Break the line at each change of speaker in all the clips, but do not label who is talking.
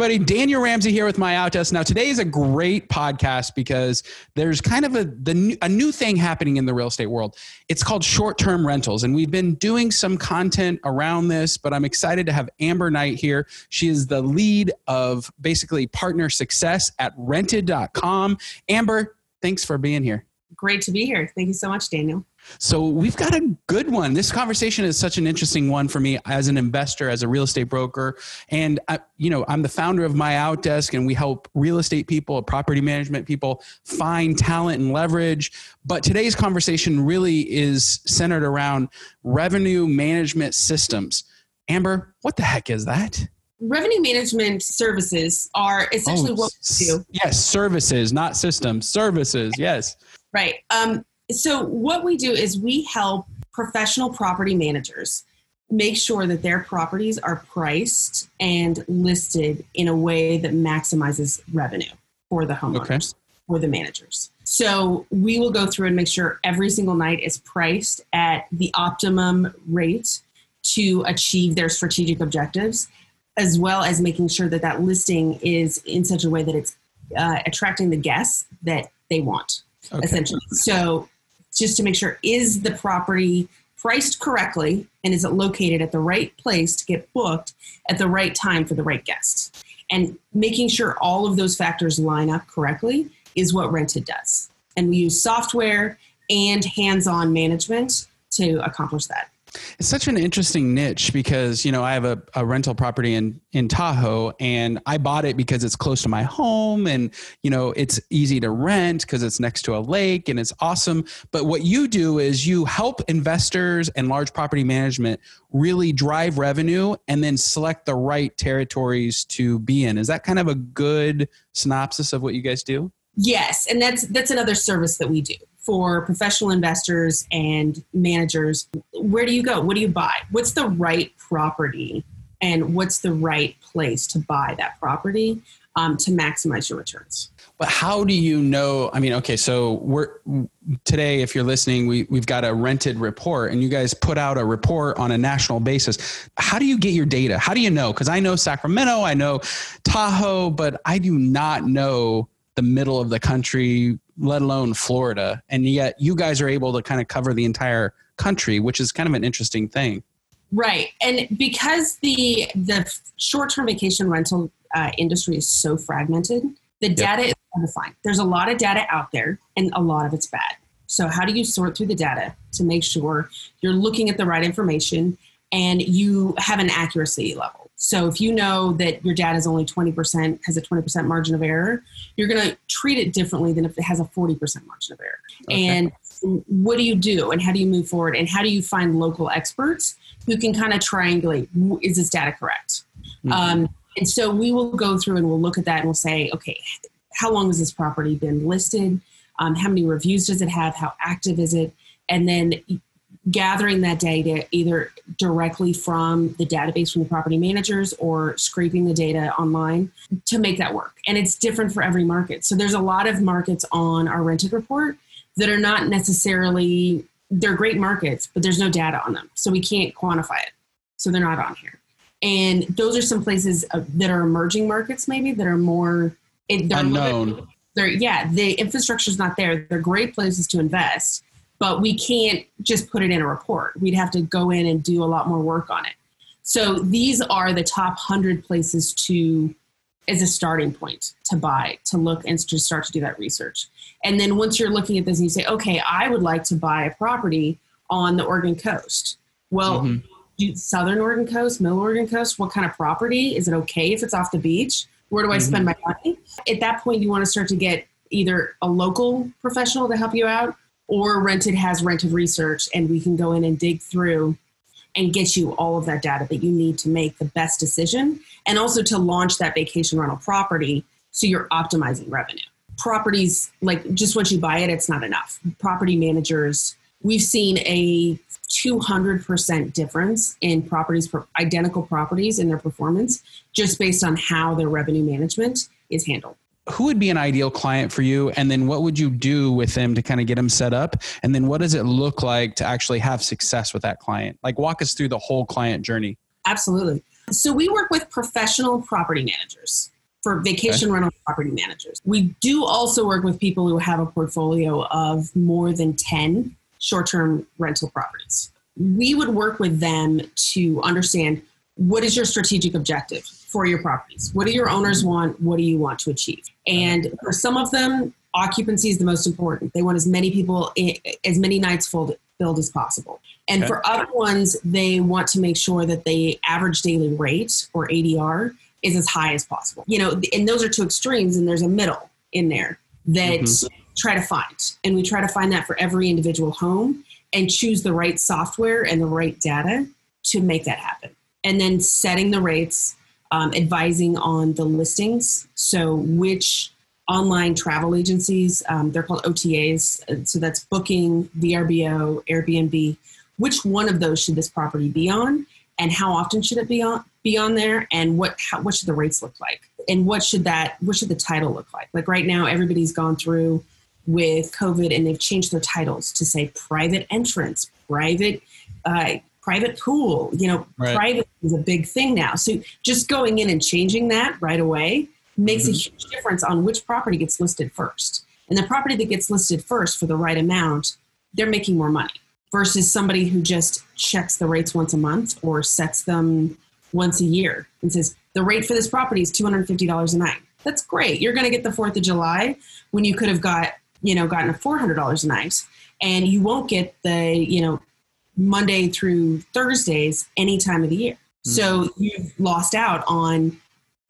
Everybody. Daniel Ramsey here with My Outdesk. Now, today is a great podcast because there's kind of a, the, a new thing happening in the real estate world. It's called short term rentals. And we've been doing some content around this, but I'm excited to have Amber Knight here. She is the lead of basically partner success at rented.com. Amber, thanks for being here.
Great to be here. Thank you so much, Daniel.
So we've got a good one. This conversation is such an interesting one for me as an investor, as a real estate broker, and I, you know I'm the founder of My Outdesk, and we help real estate people, property management people find talent and leverage. But today's conversation really is centered around revenue management systems. Amber, what the heck is that?
Revenue management services are essentially oh, what we do.
Yes, services, not systems. Services, yes.
Right. Um, so what we do is we help professional property managers make sure that their properties are priced and listed in a way that maximizes revenue for the homeowners okay. or the managers. So we will go through and make sure every single night is priced at the optimum rate to achieve their strategic objectives, as well as making sure that that listing is in such a way that it's uh, attracting the guests that they want, okay. essentially. So just to make sure is the property priced correctly and is it located at the right place to get booked at the right time for the right guest and making sure all of those factors line up correctly is what rented does and we use software and hands-on management to accomplish that
it's such an interesting niche because you know I have a, a, rental property in in Tahoe and I bought it because it's close to my home and you know it's easy to rent because it's next to a lake and it's awesome. But what you do is you help investors and large property management really drive revenue and then select the right territories to be in. Is that kind of a good synopsis of what you guys do?
Yes, and that's that's another service that we do for professional investors and managers where do you go? What do you buy? What's the right property? And what's the right place to buy that property um, to maximize your returns?
But how do you know i mean okay so we're today if you're listening we, we've got a rented report and you guys put out a report on a national basis. How do you get your data? How do you know? Because i know sacramento i know tahoe but i do not know the middle of the country let alone Florida. And yet you guys are able to kind of cover the entire country, which is kind of an interesting thing.
Right. And because the the short-term vacation rental uh, industry is so fragmented, the data yep. is undefined. There's a lot of data out there and a lot of it's bad. So how do you sort through the data to make sure you're looking at the right information and you have an accuracy level? So if you know that your data is only 20%, has a 20% margin of error, you're going to treat it differently than if it has a 40% margin of error. Okay. And what do you do and how do you move forward and how do you find local experts who can kind of triangulate is this data correct? Mm-hmm. Um, and so we will go through and we'll look at that and we'll say, okay, how long has this property been listed? Um, how many reviews does it have? How active is it? And then gathering that data either directly from the database from the property managers or scraping the data online to make that work. And it's different for every market. So there's a lot of markets on our rented report that are not necessarily they're great markets, but there's no data on them. So we can't quantify it. So they're not on here. And those are some places that are emerging markets maybe that are more
they're unknown.
They're, yeah, the infrastructure is not there. They're great places to invest but we can't just put it in a report. We'd have to go in and do a lot more work on it. So these are the top 100 places to as a starting point to buy, to look and to start to do that research. And then once you're looking at this and you say, okay, I would like to buy a property on the Oregon coast. Well, mm-hmm. Southern Oregon coast, Middle Oregon coast, what kind of property? Is it okay if it's off the beach? Where do I mm-hmm. spend my money? At that point, you want to start to get either a local professional to help you out or rented has rented research and we can go in and dig through and get you all of that data that you need to make the best decision and also to launch that vacation rental property so you're optimizing revenue. Properties like just once you buy it it's not enough. Property managers we've seen a 200% difference in properties identical properties in their performance just based on how their revenue management is handled
who would be an ideal client for you and then what would you do with them to kind of get them set up and then what does it look like to actually have success with that client like walk us through the whole client journey
absolutely So we work with professional property managers for vacation okay. rental property managers. We do also work with people who have a portfolio of more than 10 short term rental properties. We would work with them to understand what is your strategic objective for your properties? What do your owners want? What do you want to achieve? And for some of them, occupancy is the most important. They want as many people, as many nights filled, filled as possible. And okay. for other ones, they want to make sure that the average daily rate or ADR is as high as possible. You know, and those are two extremes, and there's a middle in there that mm-hmm. try to find. And we try to find that for every individual home and choose the right software and the right data to make that happen. And then setting the rates, um, advising on the listings. So, which online travel agencies, um, they're called OTAs. So, that's Booking, VRBO, Airbnb. Which one of those should this property be on? And how often should it be on? be on there and what how, what should the rates look like and what should that what should the title look like like right now everybody's gone through with covid and they've changed their titles to say private entrance private uh, private pool you know right. private is a big thing now so just going in and changing that right away makes mm-hmm. a huge difference on which property gets listed first and the property that gets listed first for the right amount they're making more money versus somebody who just checks the rates once a month or sets them once a year and says the rate for this property is $250 a night. That's great. You're going to get the 4th of July when you could have got, you know, gotten a $400 a night and you won't get the, you know, Monday through Thursdays any time of the year. Mm-hmm. So you've lost out on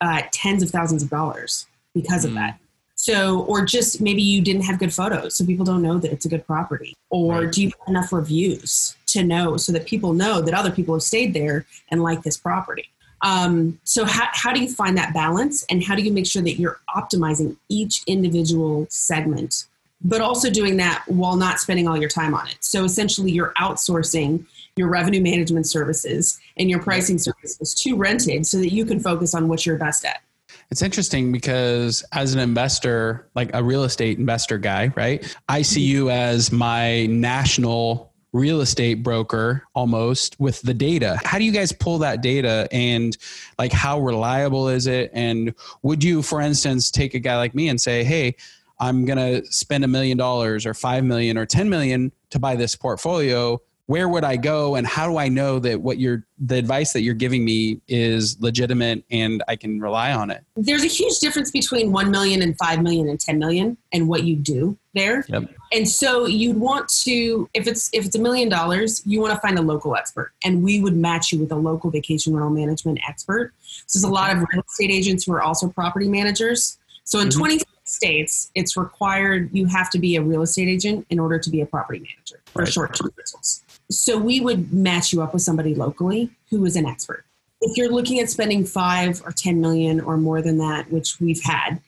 uh, tens of thousands of dollars because mm-hmm. of that. So, or just maybe you didn't have good photos, so people don't know that it's a good property. Or right. do you have enough reviews to know so that people know that other people have stayed there and like this property? Um, so, how, how do you find that balance and how do you make sure that you're optimizing each individual segment, but also doing that while not spending all your time on it? So, essentially, you're outsourcing your revenue management services and your pricing services to rented so that you can focus on what you're best at.
It's interesting because as an investor, like a real estate investor guy, right? I see mm-hmm. you as my national real estate broker almost with the data. How do you guys pull that data and like how reliable is it? And would you, for instance, take a guy like me and say, hey, I'm going to spend a million dollars or 5 million or 10 million to buy this portfolio where would I go and how do I know that what you're the advice that you're giving me is legitimate and I can rely on it?
There's a huge difference between 1 million and 5 million and 10 million and what you do there. Yep. And so you'd want to if it's if it's a million dollars, you want to find a local expert and we would match you with a local vacation rental management expert. So there's a lot of real estate agents who are also property managers. So in mm-hmm. 20 states, it's required you have to be a real estate agent in order to be a property manager for right. short-term rentals. So we would match you up with somebody locally who is an expert. If you're looking at spending five or 10 million or more than that, which we've had,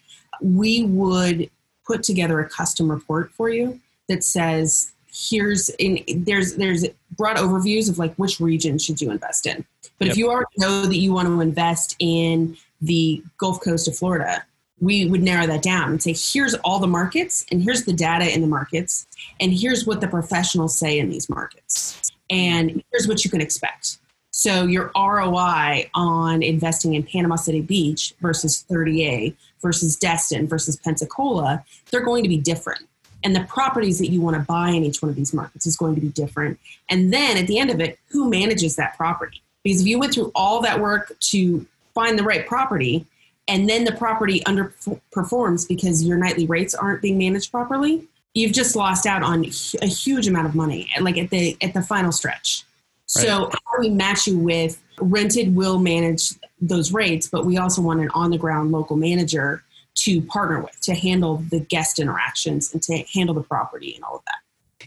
we would put together a custom report for you that says here's in there's there's broad overviews of like which region should you invest in but yep. if you already know that you want to invest in the gulf coast of florida we would narrow that down and say here's all the markets and here's the data in the markets and here's what the professionals say in these markets and here's what you can expect. So your roi on investing in panama city beach versus 30a versus destin versus pensacola they're going to be different. And the properties that you want to buy in each one of these markets is going to be different. And then at the end of it who manages that property? Because if you went through all that work to find the right property and then the property underperforms because your nightly rates aren't being managed properly, you've just lost out on a huge amount of money, like at the at the final stretch. Right. So how do we match you with rented will manage those rates, but we also want an on the ground local manager to partner with to handle the guest interactions and to handle the property and all of that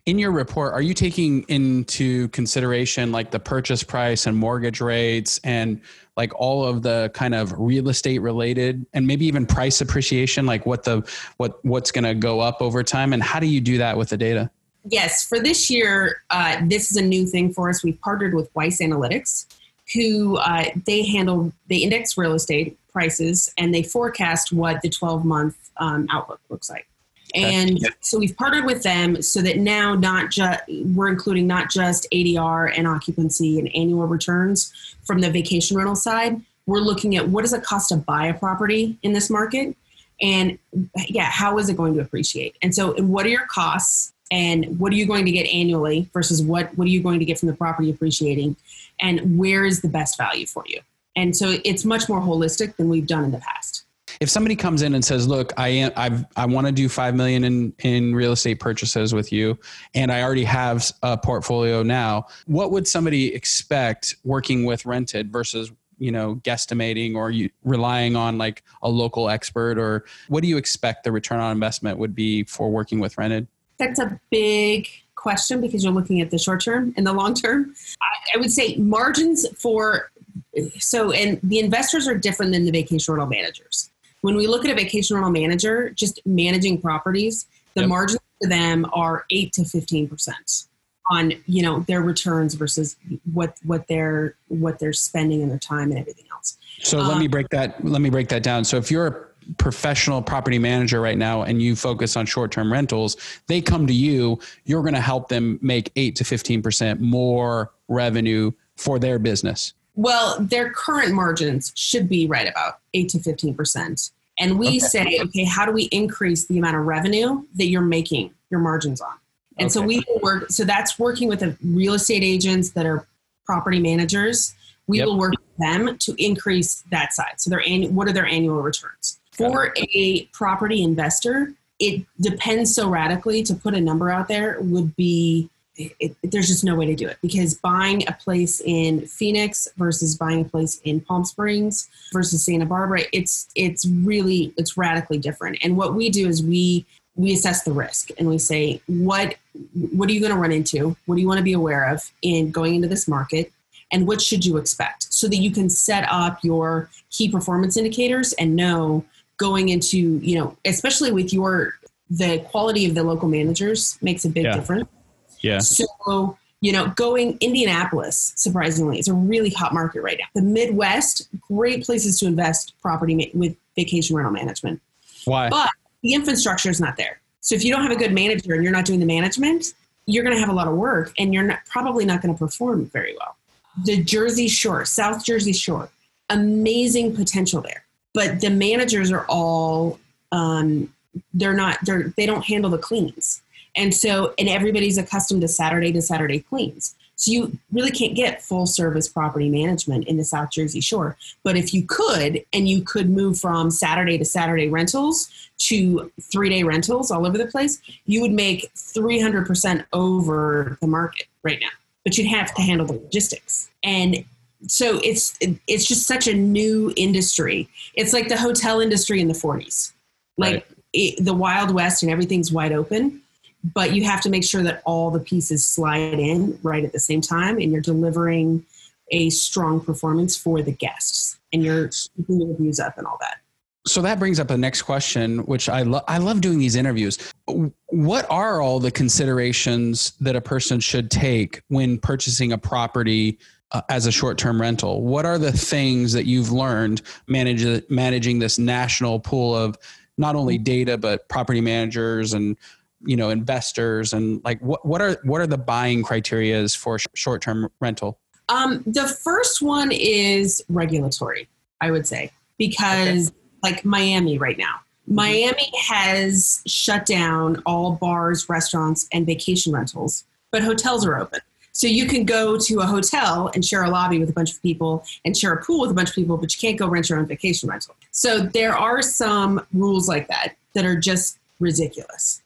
in your report, are you taking into consideration like the purchase price and mortgage rates and like all of the kind of real estate related and maybe even price appreciation, like what the what what's going to go up over time, and how do you do that with the data?
Yes, for this year, uh, this is a new thing for us. We've partnered with Weiss Analytics, who uh, they handle they index real estate prices and they forecast what the 12 month um, outlook looks like. And so we've partnered with them so that now not just we're including not just ADR and occupancy and annual returns from the vacation rental side. We're looking at what does it cost to buy a property in this market, and yeah, how is it going to appreciate? And so, what are your costs, and what are you going to get annually versus what what are you going to get from the property appreciating, and where is the best value for you? And so, it's much more holistic than we've done in the past
if somebody comes in and says, "Look, I am, I've, I want to do five million in in real estate purchases with you, and I already have a portfolio now," what would somebody expect working with rented versus you know guesstimating or you relying on like a local expert or what do you expect the return on investment would be for working with rented?
That's a big question because you're looking at the short term and the long term. I, I would say margins for so and the investors are different than the vacation rental managers when we look at a vacation rental manager, just managing properties, the yep. margins for them are eight to fifteen percent on you know their returns versus what what they're what they're spending in their time and everything else.
So um, let me um, break that. Let me break that down. So if you're a professional property manager right now and you focus on short-term rentals, they come to you. You're going to help them make eight to fifteen percent more revenue for their business.
Well, their current margins should be right about 8 to 15%. And we okay. say, okay, how do we increase the amount of revenue that you're making your margins on? And okay. so we work, so that's working with the real estate agents that are property managers. We yep. will work with them to increase that side. So their annual, what are their annual returns? For a property investor, it depends so radically to put a number out there would be it, it, there's just no way to do it because buying a place in Phoenix versus buying a place in Palm Springs versus Santa Barbara, it's it's really it's radically different. And what we do is we we assess the risk and we say what what are you going to run into? What do you want to be aware of in going into this market? And what should you expect so that you can set up your key performance indicators and know going into you know especially with your the quality of the local managers makes a big yeah. difference
yeah.
So, you know, going Indianapolis, surprisingly, it's a really hot market right now. The Midwest, great places to invest property ma- with vacation rental management.
Why?
But the infrastructure is not there. So if you don't have a good manager and you're not doing the management, you're going to have a lot of work and you're not, probably not going to perform very well. The Jersey Shore, South Jersey Shore, amazing potential there. But the managers are all um, they're not they're they don't handle the cleans. And so, and everybody's accustomed to Saturday to Saturday cleans. So you really can't get full service property management in the South Jersey Shore. But if you could, and you could move from Saturday to Saturday rentals to three day rentals all over the place, you would make 300% over the market right now. But you'd have to handle the logistics. And so it's it's just such a new industry. It's like the hotel industry in the 40s. Like right. it, the Wild West and everything's wide open but you have to make sure that all the pieces slide in right at the same time and you're delivering a strong performance for the guests and you're keeping the reviews up and all that.
So that brings up a next question which i love i love doing these interviews. What are all the considerations that a person should take when purchasing a property uh, as a short-term rental? What are the things that you've learned manage, managing this national pool of not only data but property managers and you know investors and like what what are what are the buying criterias for sh- short-term rental
um, the first one is regulatory i would say because okay. like miami right now mm-hmm. miami has shut down all bars restaurants and vacation rentals but hotels are open so you can go to a hotel and share a lobby with a bunch of people and share a pool with a bunch of people, but you can't go rent your own vacation rental. So there are some rules like that that are just ridiculous.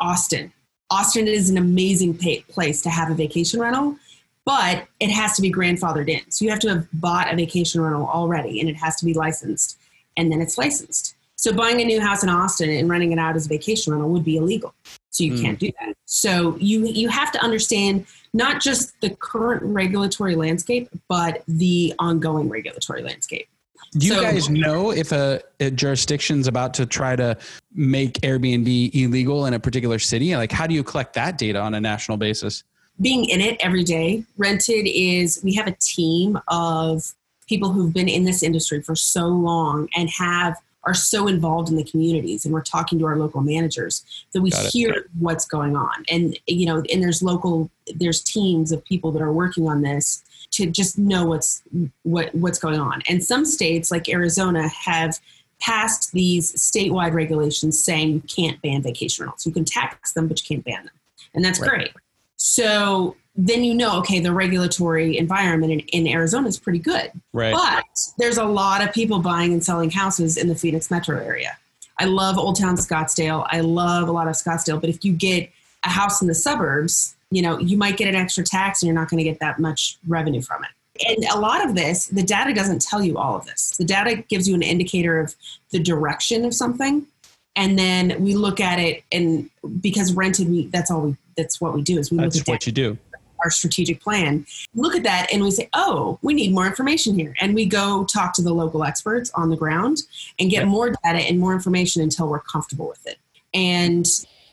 Austin. Austin is an amazing pay- place to have a vacation rental, but it has to be grandfathered in. So you have to have bought a vacation rental already and it has to be licensed and then it's licensed. So buying a new house in Austin and renting it out as a vacation rental would be illegal. So you mm. can't do that. So you you have to understand not just the current regulatory landscape, but the ongoing regulatory landscape.
Do you so, guys know if a, a jurisdiction's about to try to make Airbnb illegal in a particular city? Like, how do you collect that data on a national basis?
Being in it every day, Rented is, we have a team of people who've been in this industry for so long and have are so involved in the communities and we're talking to our local managers that we hear what's going on and you know and there's local there's teams of people that are working on this to just know what's what what's going on and some states like arizona have passed these statewide regulations saying you can't ban vacation rentals you can tax them but you can't ban them and that's right. great so then you know, okay, the regulatory environment in, in, Arizona is pretty good.
Right.
But there's a lot of people buying and selling houses in the Phoenix metro area. I love Old Town Scottsdale. I love a lot of Scottsdale. But if you get a house in the suburbs, you know, you might get an extra tax and you're not going to get that much revenue from it. And a lot of this, the data doesn't tell you all of this. The data gives you an indicator of the direction of something. And then we look at it and because rented, we that's all we that's what we do is we
that's
look
at what you do
our strategic plan, look at that and we say, oh, we need more information here. And we go talk to the local experts on the ground and get more data and more information until we're comfortable with it. And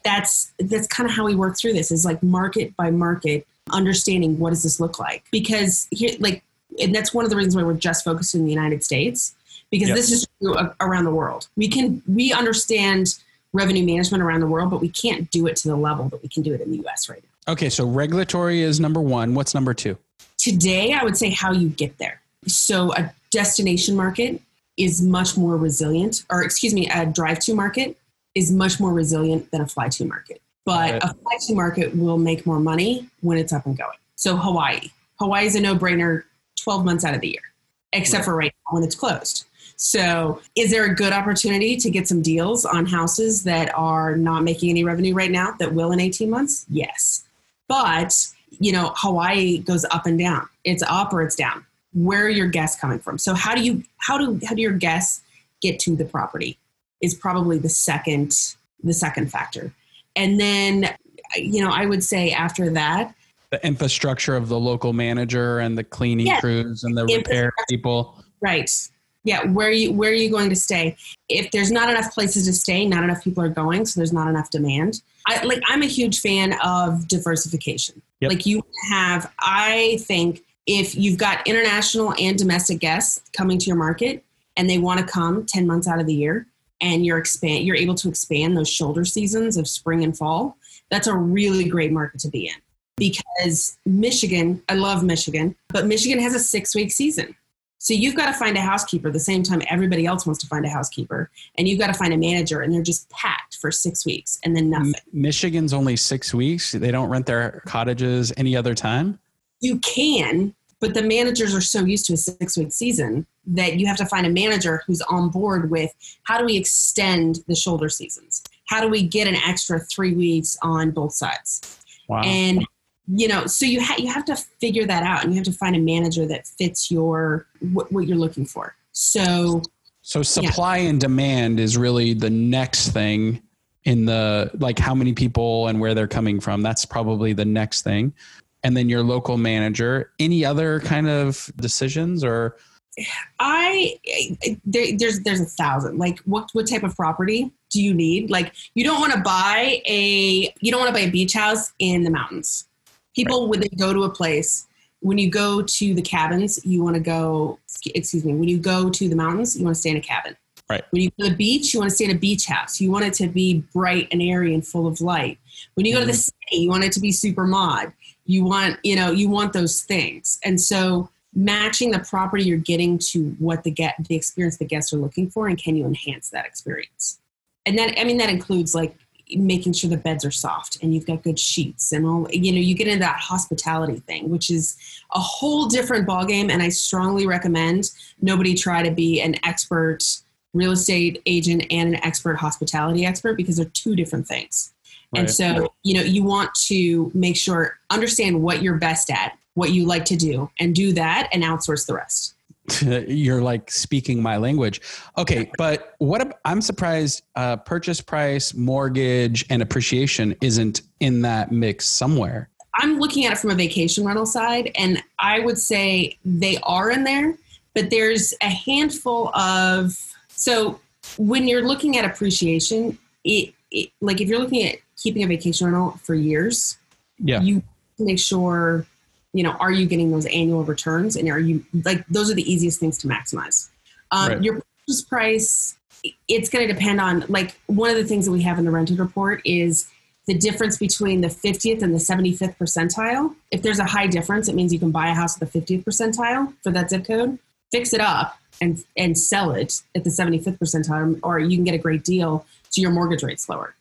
that's that's kind of how we work through this is like market by market understanding what does this look like because here like and that's one of the reasons why we're just focused in the united states because yep. this is around the world we can we understand revenue management around the world but we can't do it to the level that we can do it in the us right now
Okay, so regulatory is number one. What's number two?
Today, I would say how you get there. So, a destination market is much more resilient, or excuse me, a drive to market is much more resilient than a fly to market. But a fly to market will make more money when it's up and going. So, Hawaii. Hawaii is a no brainer 12 months out of the year, except right. for right now when it's closed. So, is there a good opportunity to get some deals on houses that are not making any revenue right now that will in 18 months? Yes. But, you know, Hawaii goes up and down. It's up or it's down. Where are your guests coming from? So how do you how do how do your guests get to the property is probably the second the second factor. And then you know, I would say after that
the infrastructure of the local manager and the cleaning yes. crews and the repair people.
Right yeah where are you where are you going to stay if there's not enough places to stay not enough people are going so there's not enough demand i like i'm a huge fan of diversification yep. like you have i think if you've got international and domestic guests coming to your market and they want to come 10 months out of the year and you're expand you're able to expand those shoulder seasons of spring and fall that's a really great market to be in because michigan i love michigan but michigan has a six week season so you've got to find a housekeeper the same time everybody else wants to find a housekeeper, and you've got to find a manager, and they're just packed for six weeks and then nothing.
Michigan's only six weeks. They don't rent their cottages any other time.
You can, but the managers are so used to a six week season that you have to find a manager who's on board with how do we extend the shoulder seasons? How do we get an extra three weeks on both sides? Wow. And you know so you have you have to figure that out and you have to find a manager that fits your what, what you're looking for so
so supply yeah. and demand is really the next thing in the like how many people and where they're coming from that's probably the next thing and then your local manager. Any other kind of decisions or?
I there, there's there's a thousand. Like what what type of property do you need? Like you don't want to buy a you don't want to buy a beach house in the mountains. People right. when they go to a place when you go to the cabins you want to go excuse me when you go to the mountains you want to stay in a cabin.
Right.
When you go to the beach you want to stay in a beach house. You want it to be bright and airy and full of light. When you go to the mm-hmm. city you want it to be super mod you want you know you want those things. And so matching the property you're getting to what the get the experience the guests are looking for and can you enhance that experience? And that i mean that includes like making sure the beds are soft and you've got good sheets and all you know you get into that hospitality thing which is a whole different ballgame. And i strongly recommend nobody try to be an expert real estate agent and an expert hospitality expert because they're two different things right. and so you know you want to make sure understand what you're best at what you like to do and do that and outsource the rest
you're like speaking my language. Okay, but what I'm surprised uh, purchase price, mortgage, and appreciation isn't in that mix somewhere.
I'm looking at it from a vacation rental side, and I would say they are in there, but there's a handful of. So when you're looking at appreciation, it, it like if you're looking at keeping a vacation rental for years,
yeah,
you make sure you know, are you getting those annual returns and are you like those are the easiest things to maximize. Um, right. Your purchase price it's going to depend on like one of the things that we have in the rented report is the difference between the 50th and the 75th percentile. If there's a high difference, it means you can buy a house at the 50th percentile for that zip code, fix it up, and and sell it at the 75th percentile, or you can get a great deal so your mortgage rate's lower.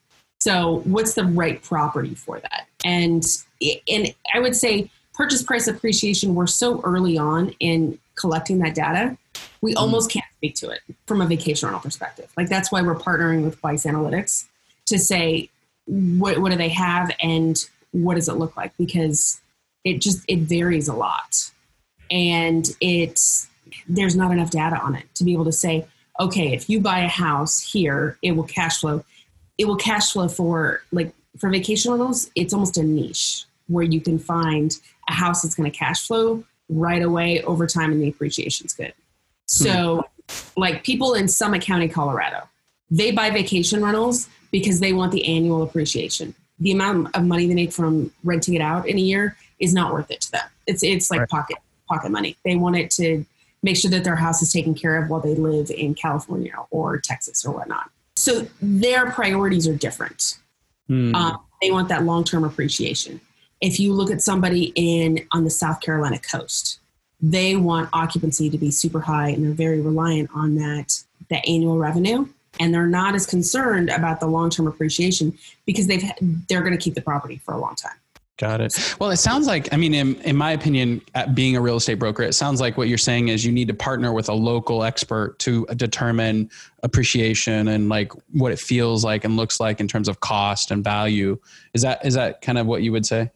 So, what's the right property for that? And and I would say purchase price appreciation. We're so early on in collecting that data, we mm almost can't speak to it from a vacation rental perspective. Like that's why we're partnering with Weiss Analytics to say what what do they have and what does it look like because it just it varies a lot and it's there's not enough data on it to be able to say okay if you buy a house here it will cash flow it will cash flow for like for vacation rentals it's almost a niche where you can find a house that's going to cash flow right away over time and the appreciation's good so hmm. like people in summit county colorado they buy vacation rentals because they want the annual appreciation. The amount of money they make from renting it out in a year is not worth it to them. It's it's like right. pocket pocket money. They want it to make sure that their house is taken care of while they live in California or Texas or whatnot. So their priorities are different. Mm. Um, they want that long term appreciation. If you look at somebody in on the South Carolina coast, they want occupancy to be super high and they're very reliant on that that annual revenue and they're not as concerned about the long-term appreciation because they've they're going to keep the property for a long time
Got it. Well, it sounds like, I mean, in, in my opinion, uh, being a real estate broker, it sounds like what you're saying is you need to partner with a local expert to determine appreciation and like what it feels like and looks like in terms of cost and value. Is that, is that kind of what you would say?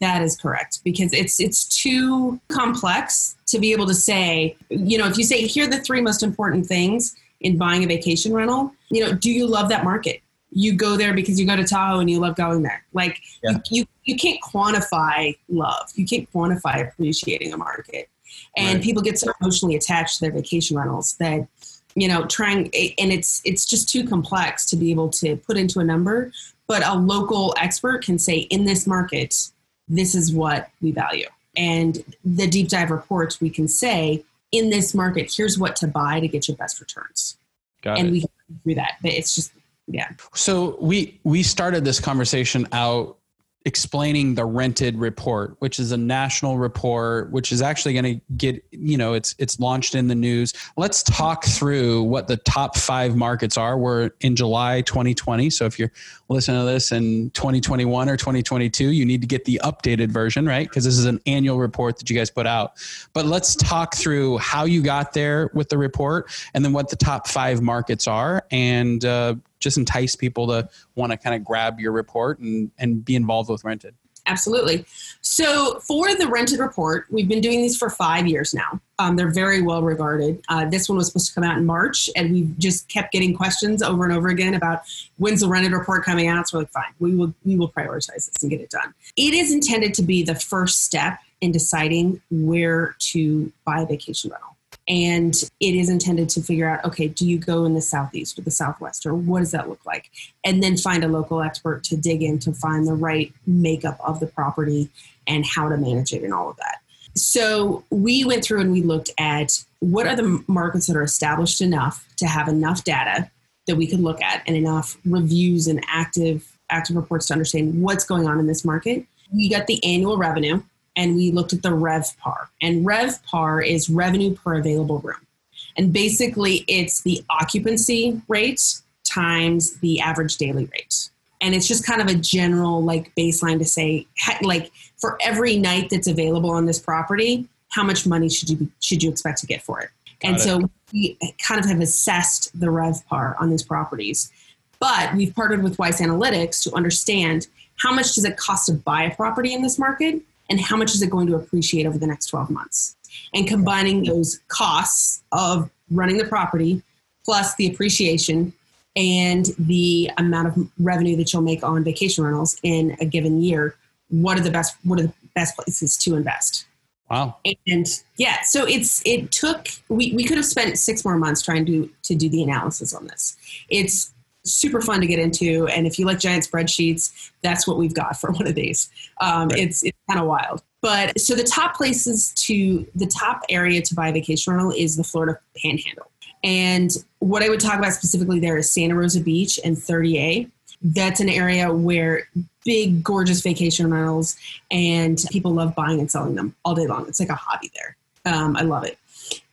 That is correct because it's, it's too complex to be able to say, you know, if you say, here are the three most important things, in buying a vacation rental, you know, do you love that market? You go there because you go to Tahoe and you love going there. Like yeah. you, you, you can't quantify love. You can't quantify appreciating a market. And right. people get so emotionally attached to their vacation rentals that you know trying and it's it's just too complex to be able to put into a number but a local expert can say in this market this is what we value and the deep dive reports we can say in this market, here's what to buy to get your best returns. Got and it. we can do that. But it's just yeah.
So we we started this conversation out explaining the rented report which is a national report which is actually going to get you know it's it's launched in the news. Let's talk through what the top five markets are. We're in july 2020 so if you're listening to this in 2021 or 2022 you need to get the updated version right? Because this is an annual report that you guys put out. But let's talk through how you got there with the report and then what the top five markets are and uh, just entice people to want to kind of grab your report and, and be involved with rented.
Absolutely. So for the rented report we've been doing these for five years now. Um, they're very well regarded. Uh, this one was supposed to come out in march and we just kept getting questions over and over again about when's the rented report coming out so we're like fine we will we will prioritize this and get it done. It is intended to be the first step in deciding where to buy a vacation rental and it is intended to figure out okay do you go in the southeast or the southwest or what does that look like? And then find a local expert to dig in to find the right makeup of the property and how to manage it and all of that. So we went through and we looked at what are the markets that are established enough to have enough data that we could look at and enough reviews and active active reports to understand what's going on in this market. We got the annual revenue and we looked at the RevPAR. And RevPAR is revenue per available room. And basically, it's the occupancy rate times the average daily rate. And it's just kind of a general like baseline to say, like for every night that's available on this property, how much money should you be, should you expect to get for it? Got and it. so we kind of have assessed the RevPAR on these properties. But we've partnered with Weiss Analytics to understand how much does it cost to buy a property in this market and how much is it going to appreciate over the next 12 months? And combining those costs of running the property plus the appreciation and the amount of revenue that you'll make on vacation rentals in a given year what are the best what are the best places to invest?
Wow.
And yeah so it's it took we, we could have spent six more months trying to to do the analysis on this. It's super fun to get into. And if you like giant spreadsheets, that's what we've got for one of these. Um, right. It's it's kind of wild. But so the top places to the top area to buy a vacation rental is the Florida Panhandle. And what I would talk about specifically there is Santa Rosa Beach and 30A. That's an area where big, gorgeous vacation rentals and people love buying and selling them all day long. It's like a hobby there. Um, I love it.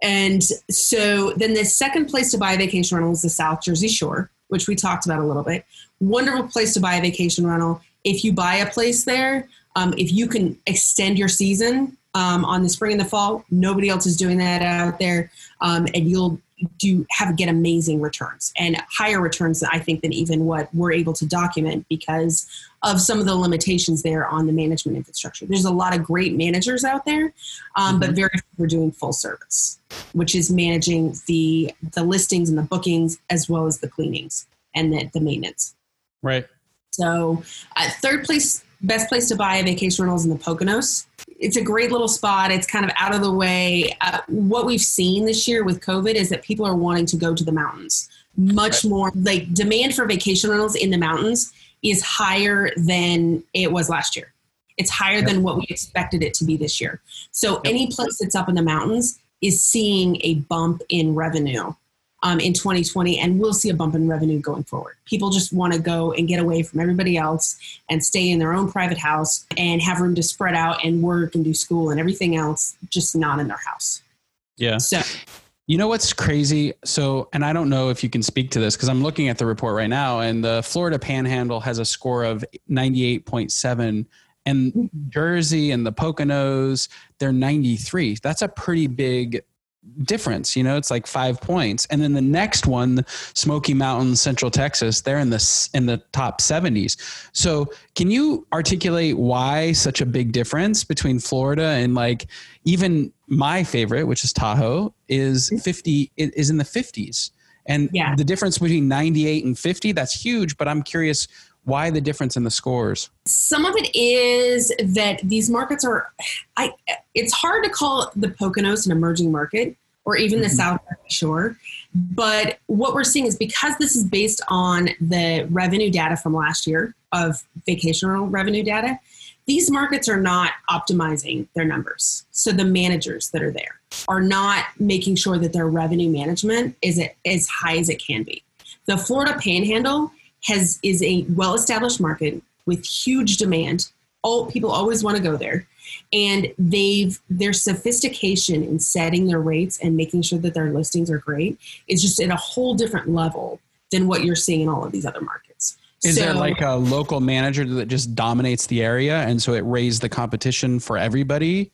And so then the second place to buy a vacation rental is the South Jersey Shore, which we talked about a little bit. Wonderful place to buy a vacation rental. If you buy a place there, um, if you can extend your season um, on the spring and the fall, nobody else is doing that out there, um, and you'll do have get amazing returns and higher returns I think than even what we're able to document because of some of the limitations there on the management infrastructure. There's a lot of great managers out there, um, mm-hmm. but very few are doing full service, which is managing the the listings and the bookings as well as the cleanings and the, the maintenance.
Right.
So, uh, third place, best place to buy a vacation rentals in the Poconos it's a great little spot. It's kind of out of the way. Uh, what we've seen this year with COVID is that people are wanting to go to the mountains much more. Like demand for vacation rentals in the mountains is higher than it was last year. It's higher yep. than what we expected it to be this year. So yep. any place that's up in the mountains is seeing a bump in revenue um, in 2020, and we'll see a bump in revenue going forward. People just want to go and get away from everybody else and stay in their own private house and have room to spread out and work and do school and everything else, just not in their house.
Yeah. So. You know what's crazy? So, and I don't know if you can speak to this because I'm looking at the report right now, and the Florida Panhandle has a score of 98.7, and mm-hmm. Jersey and the Poconos, they're 93. That's a pretty big difference you know it's like five points. And then the next one smoky mountains central texas they're in the in the top 70s so can you articulate why such a big difference between florida and like even my favorite which is tahoe is 50 is in the 50s and yeah. the difference between 98 and 50 that's huge but i'm curious why the difference in the scores?
Some of it is that these markets are i it's hard to call the poconos an emerging market or even the mm-hmm. south shore but what we're seeing is because this is based on the revenue data from last year of vacational revenue data these markets are not optimizing their numbers. So the managers that are there are not making sure that their revenue management is as high as it can be. The florida panhandle has is a well established market with huge demand. All people always want to go there. And they've their sophistication in setting their rates and making sure that their listings are great is just at a whole different level than what you're seeing in all of these other markets.
Is so, there like a local manager that just dominates the area and so it raised the competition for everybody?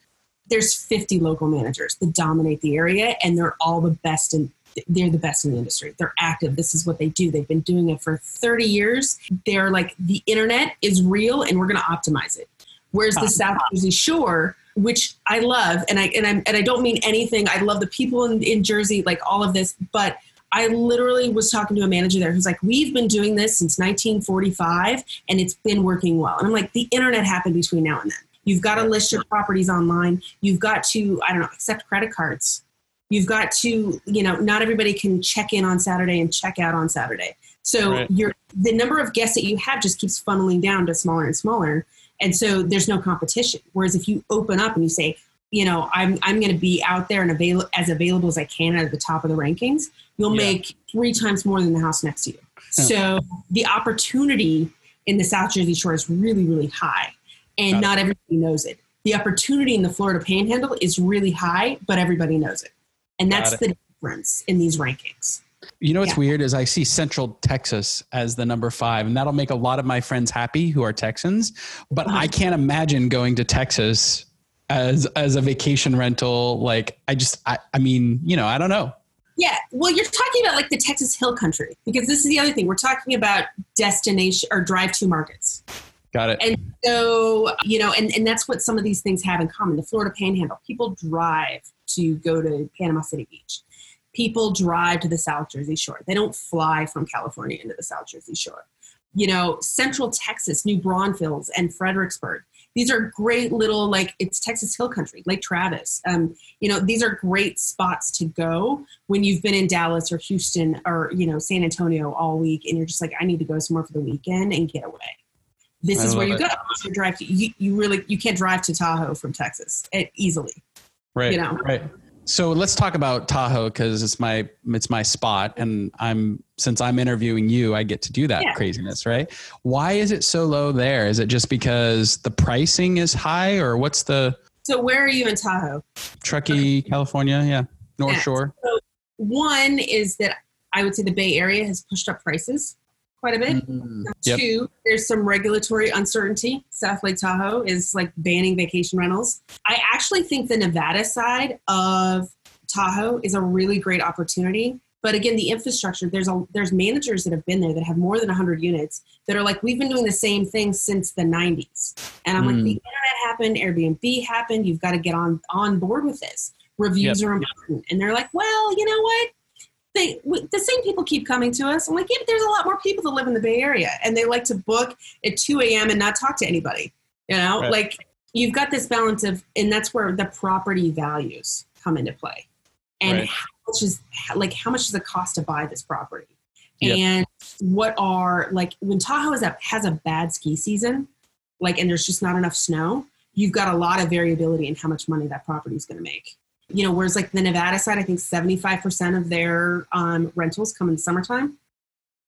There's 50 local managers that dominate the area and they're all the best in they're the best in the industry. They're active. This is what they do. They've been doing it for 30 years. They're like, the internet is real and we're going to optimize it. Whereas the South Jersey Shore, which I love, and I and I and I don't mean anything. I love the people in, in Jersey, like all of this, but I literally was talking to a manager there who's like, We've been doing this since 1945 and it's been working well. And I'm like, The internet happened between now and then. You've got to list your properties online. You've got to, I don't know, accept credit cards. You've got to, you know, not everybody can check in on Saturday and check out on Saturday. So right. your the number of guests that you have just keeps funneling down to smaller and smaller. And so there's no competition. Whereas if you open up and you say, you know, I'm I'm going to be out there and avail- as available as I can at the top of the rankings, you'll yeah. make three times more than the house next to you. So the opportunity in the South Jersey Shore is really really high, and Got not it. everybody knows it. The opportunity in the Florida Panhandle is really high, but everybody knows it. And that's the difference in these rankings.
You know what's yeah. weird is I see Central Texas as the number five, and that'll make a lot of my friends happy who are Texans. But I uh-huh. can't imagine going to Texas as as a vacation rental. Like I just, I, I mean, you know, I don't know.
Yeah, well, you're talking about like the Texas Hill Country because this is the other thing we're talking about destination or drive-to markets.
Got it.
And so, you know, and, and that's what some of these things have in common. The Florida Panhandle, people drive to go to Panama City Beach. People drive to the South Jersey Shore. They don't fly from California into the South Jersey Shore. You know, Central Texas, New Braunfels, and Fredericksburg. These are great little, like, it's Texas Hill Country, Lake Travis. Um, you know, these are great spots to go when you've been in Dallas or Houston or, you know, San Antonio all week and you're just like, I need to go somewhere for the weekend and get away this I is where you it. go. You drive to, you, you really you can't drive to Tahoe from Texas it, easily.
Right. You know. Right. So let's talk about Tahoe because it's my it's my spot, and I'm since I'm interviewing you, I get to do that
Yeah.
craziness, right? Why is it so low there? Is it just because the pricing is high, or what's the
So where are you in Tahoe?
Truckee, California? Yeah, North
Yeah.
Shore.
One is that I would say the Bay Area has pushed up prices quite a bit.
Mm, Yep.
Two, there's some regulatory uncertainty. South Lake Tahoe is like banning vacation rentals. I actually think the Nevada side of Tahoe is a really great opportunity. But again, the infrastructure, there's a there's managers that have been there that have more than 100 units that are like, we've been doing the same thing since the 90s. And I'm like,
Mm.
the internet happened, Airbnb happened, you've got to get on on board with this. Reviews are important. And they're like, well, you know what? They w- the same people keep coming to us. I'm like, yeah, but there's a lot more people that live in the Bay Area, and they like to book at 2 a.m. and not talk to anybody. You know,
Right.
like you've got this balance of, and that's where the property values come into play, and
Right.
how much is like how much does it cost to buy this property,
Yep.
and what are like when Tahoe is a, has a bad ski season, like and there's just not enough snow, you've got a lot of variability in how much money that property is going to make you know, whereas like the Nevada side, I think 75% of their um, rentals come in summertime.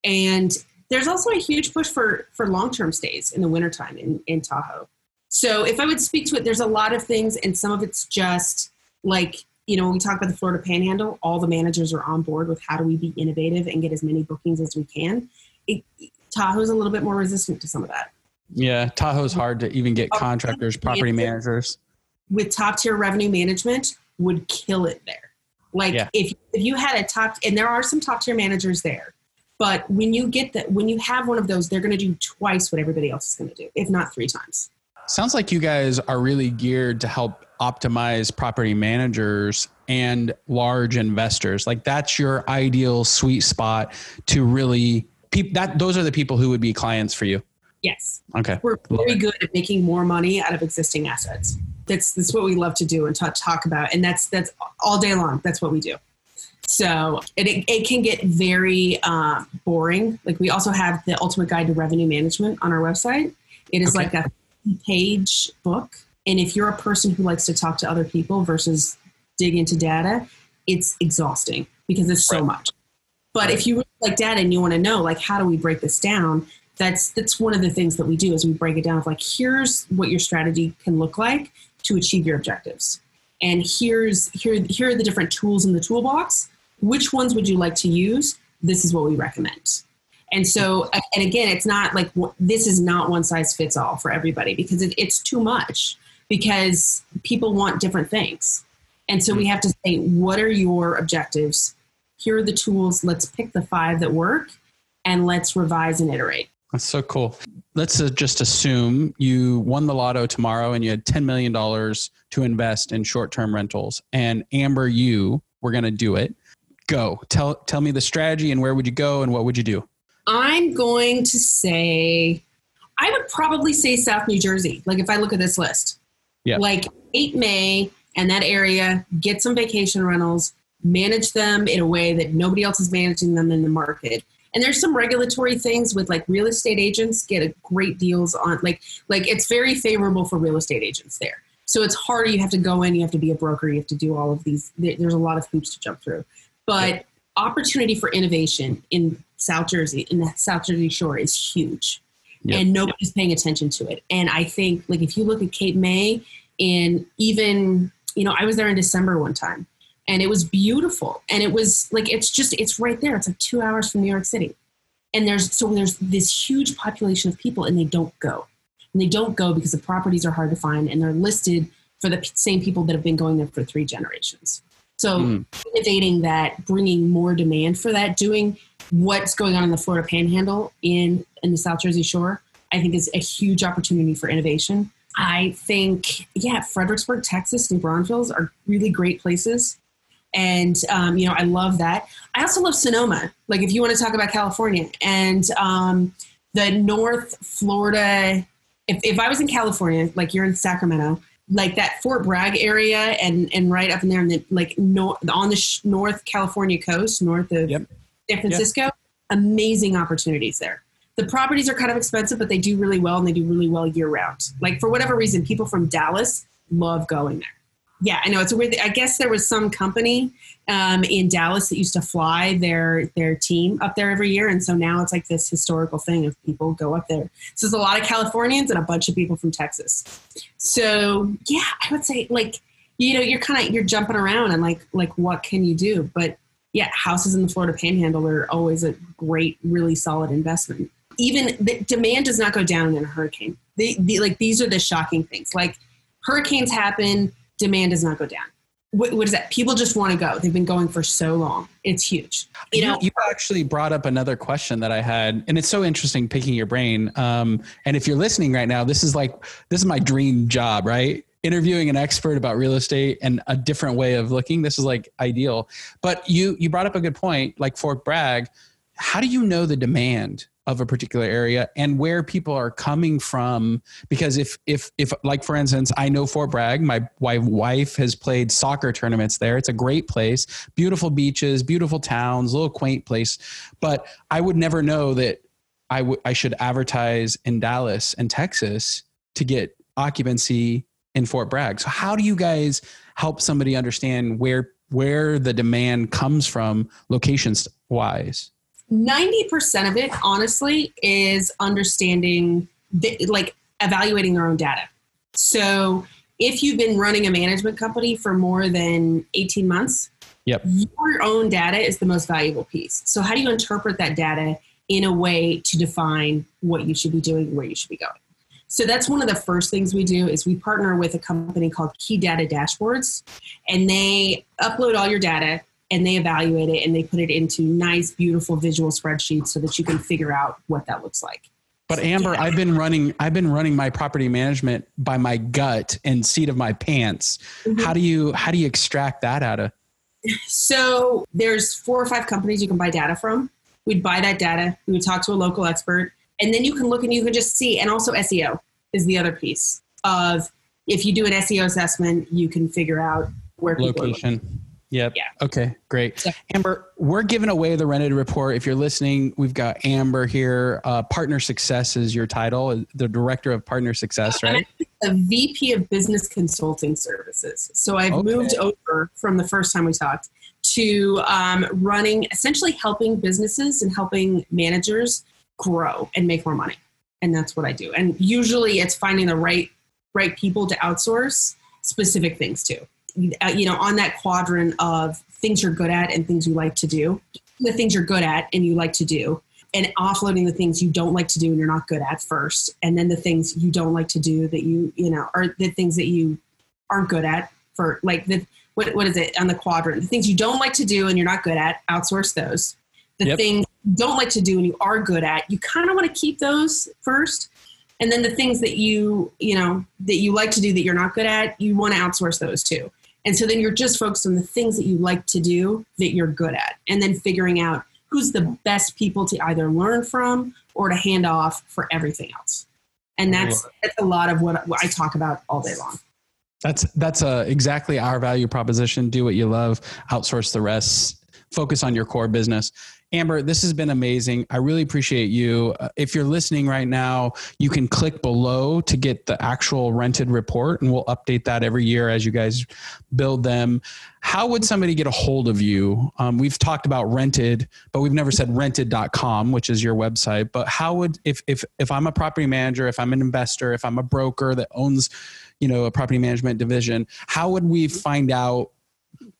And there's also a huge push for, for long-term stays in the wintertime in, in Tahoe. So if I would speak to it, there's a lot of things and some of it's just like, you know, when we talk about the Florida Panhandle, all the managers are on board with how do we be innovative and get as many bookings as we can. It, Tahoe's a little bit more resistant to some of that.
Yeah, Tahoe's hard to even get
Oh,
contractors, property managers.
with top tier revenue management would kill it there. Like
Yeah.
if if you had a top and there are some top tier managers there, but when you get that when you have one of those, they're going to do twice what everybody else is going to do, if not three times.
Sounds like you guys are really geared to help optimize property managers and large investors. Like that's your ideal sweet spot to really peop that those are the people who would be clients for you.
Yes,
Okay.
we're very good at making more money out of existing assets. That's that's what we love to do and talk talk about, and that's that's all day long. That's what we do. So it, it, it can get very uh, boring. Like we also have the Ultimate Guide to Revenue Management on our website. It is
Okay.
like a page book, and if you're a person who likes to talk to other people versus dig into data, it's exhausting because it's so
Right.
much. But if you really like data and you want to know, like, how do we break this down? That's that's one of the things that we do is we break it down of like, here's what your strategy can look like to achieve your objectives, and here's here here are the different tools in the toolbox. Which ones would you like to use? This is what we recommend. And so, and again, it's not like this is not one size fits all for everybody because it, it's too much because people want different things. And so we mm. have to say, what are your objectives? Here are the tools. Let's pick the five that work and let's revise and iterate.
That's so cool. Let's uh, just assume you won the lotto tomorrow and you had $10 million to invest in short term rentals. And Amber, you were going to do it. Go. Tell, tell me the strategy and where would you go and what would you do?
I'm going to say, I would probably say South New Jersey. Like if I look at this list,
Yeah.
like Cape May and that area, get some vacation rentals, manage them in a way that nobody else is managing them in the market. And there's some regulatory things with like real estate agents get a great deals on like like it's very favorable for real estate agents there. So it's harder. You have to go in. You have to be a broker. You have to do all of these. There's a lot of hoops to jump through. But opportunity for innovation in South Jersey, in the South Jersey Shore, is huge,
Yep.
and nobody's paying attention to it. And I think, like, if you look at Cape May, and even you know, I was there in December one time, and it was beautiful, and it was like it's just it's right there. It's like two hours from New York City, and there's so there's this huge population of people, and they don't go, and they don't go because the properties are hard to find, and they're listed for the same people that have been going there for three generations. So
Mm.
innovating that, bringing more demand for that, doing what's going on in the Florida Panhandle in in the South Jersey Shore, I think is a huge opportunity for innovation. I think, yeah, Fredericksburg, Texas, New Braunfels are really great places, and um, you know I love that. I also love Sonoma. Like if you want to talk about California and um, the North Florida. If, if I was in California, like you're in Sacramento, like that Fort Bragg area and and right up in there, and the, like no, on the sh- North California coast, north of
Yep.
San Francisco, amazing opportunities there. The properties are kind of expensive, but they do really well, and they do really well year round. Like for whatever reason, people from Dallas love going there. Yeah, I know it's a weird. I guess there was some company um, in Dallas that used to fly their their team up there every year, and so now it's like this historical thing of people go up there. So there's a lot of Californians and a bunch of people from Texas. So yeah, I would say like you know you're kind of you're jumping around and like like what can you do? But yeah, houses in the Florida Panhandle are always a great, really solid investment. Even the demand does not go down in a hurricane. They, the, like these are the shocking things. Like hurricanes happen, demand does not go down. What, what is that? People just want to go. They've been going for so long. It's huge.
You, you know, you actually brought up another question that I had, and it's so interesting picking your brain. Um, and if you're listening right now, this is like this is my dream job, right? interviewing an expert about real estate and a different way of looking this is like ideal but you you brought up a good point like fort bragg how do you know the demand of a particular area and where people are coming from. Because if if if like for instance i know fort bragg. My wife has played soccer tournaments there. It's a great place. Beautiful beaches beautiful towns little quaint place. But i would never know that I, should advertise in dallas and texas to get occupancy in Fort Bragg. So how do you guys help somebody understand where where the demand comes from locations wise?
90% of it honestly is understanding the, like evaluating their own data. So if you've been running a management company for more than 18 months,
yep.
your own data is the most valuable piece. So how do you interpret that data in a way to define what you should be doing, where you should be going? So that's one of the first things we do is we partner with a company called Key Data Dashboards and they upload all your data and they evaluate it and they put it into nice beautiful visual spreadsheets so that you can figure out what that looks like.
But Amber, yeah. I've been running I've been running my property management by my gut and seat of my pants. Mm-hmm. How do you how do you extract that out of?
So there's four or five companies you can buy data from. We'd buy that data, we would talk to a local expert and then you can look and you can just see and also seo is the other piece of if you do an seo assessment you can figure out where
location Yep. Yeah. Okay, great. So, Amber, we're giving away the rented report. If you're listening, we've got Amber here. Uh, Partner Success is your title, the director of Partner Success, right?
A VP of Business Consulting Services. So I've okay. moved over from the first time we talked to um, running, essentially helping businesses and helping managers grow and make more money and that's what i do and usually it's finding the right right people to outsource specific things to uh, Uh, you know on that quadrant of things you're good at and things you like to do the things you're good at and you like to do and offloading the things you don't like to do and you're not good at first and then the things you don't like to do that you you know or the things that you aren't good at for like the what, what is it on the quadrant the things you don't like to do and you're not good at outsource those the yep. things you don't like to do and you are good at, you kind of want to keep those first. And then the things that you, you know, that you like to do that you're not good at, you want to outsource those too. And so then you're just focused on the things that you like to do that you're good at. And then figuring out who's the best people to either learn from or to hand off for everything else. And that's, that's a lot of what, what I talk about all day long.
That's that's uh, exactly our value proposition. Do what you love, outsource the rest, focus on your core business. Amber, this has been amazing. I really appreciate you. Uh, if you're listening right now, you can click below to get the actual rented report, and we'll update that every year as you guys build them. How would somebody get a hold of you? Um, we've talked about rented, but we've never said rented.com, which is your website. But how would if if if I'm a property manager, if I'm an investor, if I'm a broker that owns, you know, a property management division, how would we find out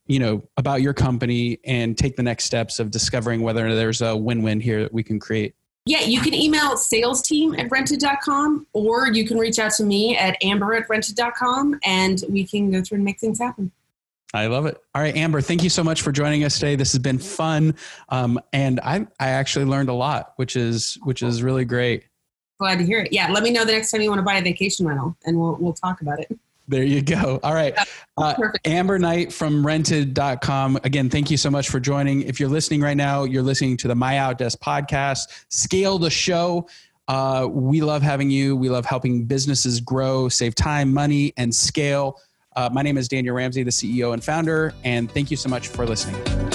you know about your company and take the next steps of discovering whether there's a win-win here that we can create
yeah you can email sales team at rented.com or you can reach out to me at amber at rented.com and we can go through and make things happen
I love it. All right, Amber, thank you so much for joining us today. This has been fun, um, and I I actually learned a lot, which is which is really great.
Glad to hear it. Yeah, let me know the next time you want to buy a vacation rental, and we'll we'll talk about it.
There you go. All right. Uh, Amber Knight from rented.com. Again, thank you so much for joining. If you're listening right now, you're listening to the MyOutDesk podcast. Scale the show. Uh, we love having you. We love helping businesses grow, save time, money, and scale. Uh, my name is Daniel Ramsey, the CEO and founder, and thank you so much for listening.